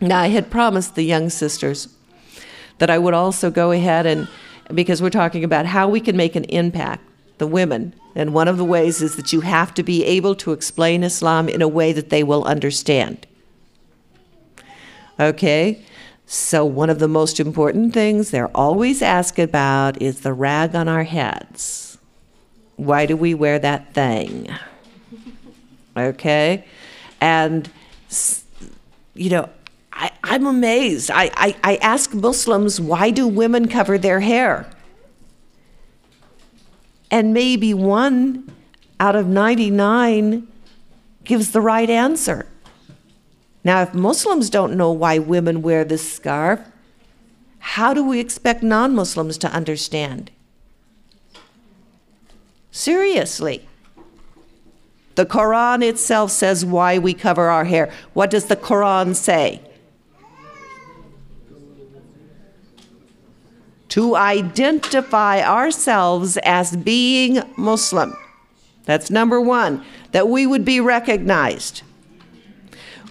Now, I had promised the young sisters that I would also go ahead and, because we're talking about how we can make an impact, the women, and one of the ways is that you have to be able to explain Islam in a way that they will understand. Okay? So, one of the most important things they're always asked about is the rag on our heads. Why do we wear that thing? Okay? And, you know, I, am amazed. I, I, I ask Muslims, why do women cover their hair? And maybe one out of 99 gives the right answer. Now, if Muslims don't know why women wear this scarf, how do we expect non Muslims to understand? Seriously. The Quran itself says why we cover our hair. What does the Quran say? To identify ourselves as being Muslim. That's number one, that we would be recognized.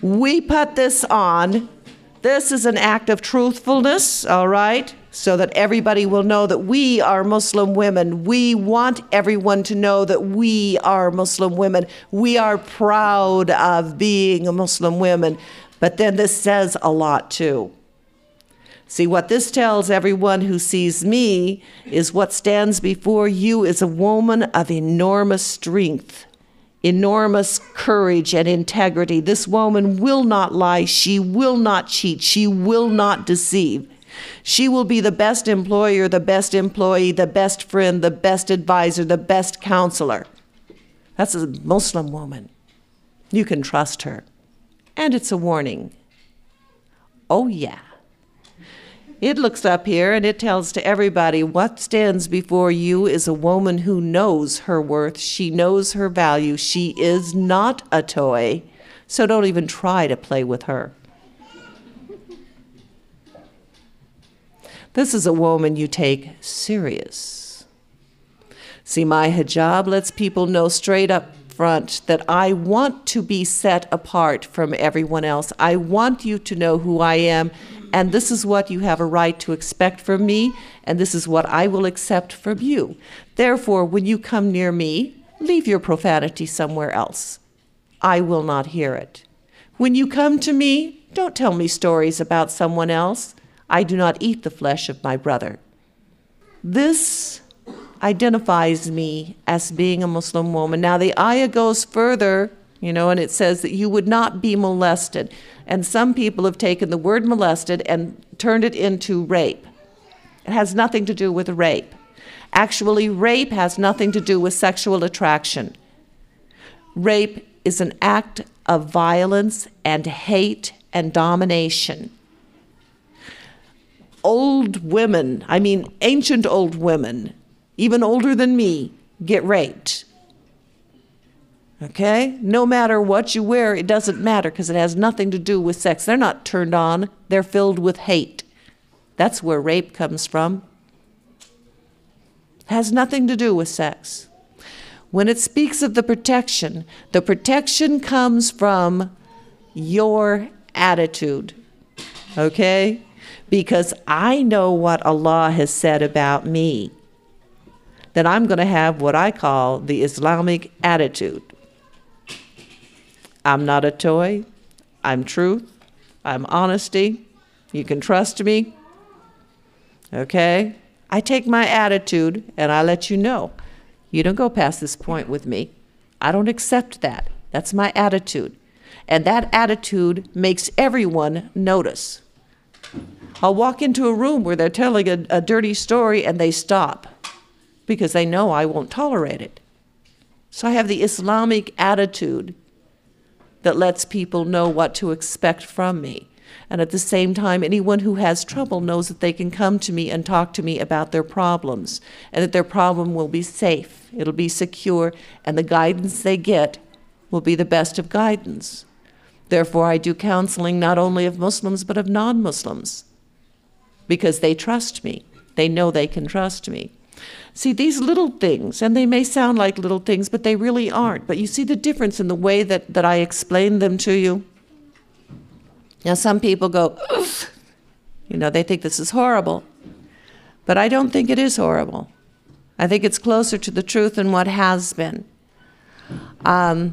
We put this on. This is an act of truthfulness, all right? So that everybody will know that we are Muslim women. We want everyone to know that we are Muslim women. We are proud of being a Muslim women. But then this says a lot too. See, what this tells everyone who sees me is what stands before you is a woman of enormous strength enormous courage and integrity. This woman will not lie. She will not cheat. She will not deceive. She will be the best employer, the best employee, the best friend, the best advisor, the best counselor. That's a Muslim woman. You can trust her. And it's a warning. Oh, yeah. It looks up here and it tells to everybody what stands before you is a woman who knows her worth. She knows her value. She is not a toy. So don't even try to play with her. This is a woman you take serious. See, my hijab lets people know straight up front that I want to be set apart from everyone else. I want you to know who I am and this is what you have a right to expect from me, and this is what I will accept from you. Therefore, when you come near me, leave your profanity somewhere else. I will not hear it. When you come to me, don't tell me stories about someone else. I do not eat the flesh of my brother. This identifies me as being a Muslim woman. Now, the ayah goes further, you know, and it says that you would not be molested. And some people have taken the word molested and turned it into rape. It has nothing to do with rape. Actually, rape has nothing to do with sexual attraction. Rape is an act of violence and hate and domination. Old women, I mean ancient old women, even older than me, get raped. Okay? No matter what you wear, it doesn't matter because it has nothing to do with sex. They're not turned on, they're filled with hate. That's where rape comes from. It has nothing to do with sex. When it speaks of the protection, the protection comes from your attitude. Okay? Because I know what Allah has said about me. That I'm going to have what I call the Islamic attitude. I'm not a toy. I'm truth. I'm honesty. You can trust me. Okay? I take my attitude and I let you know. You don't go past this point with me. I don't accept that. That's my attitude. And that attitude makes everyone notice. I'll walk into a room where they're telling a, a dirty story and they stop because they know I won't tolerate it. So I have the Islamic attitude that lets people know what to expect from me. And at the same time, anyone who has trouble knows that they can come to me and talk to me about their problems, and that their problem will be safe, it'll be secure, and the guidance they get will be the best of guidance. Therefore, I do counseling not only of Muslims, but of non Muslims, because they trust me. They know they can trust me. See, these little things, and they may sound like little things, but they really aren't. But you see the difference in the way that, that I explain them to you? Now, some people go, "Ugh," you know, they think this is horrible. But I don't think it is horrible. I think it's closer to the truth than what has been. Um,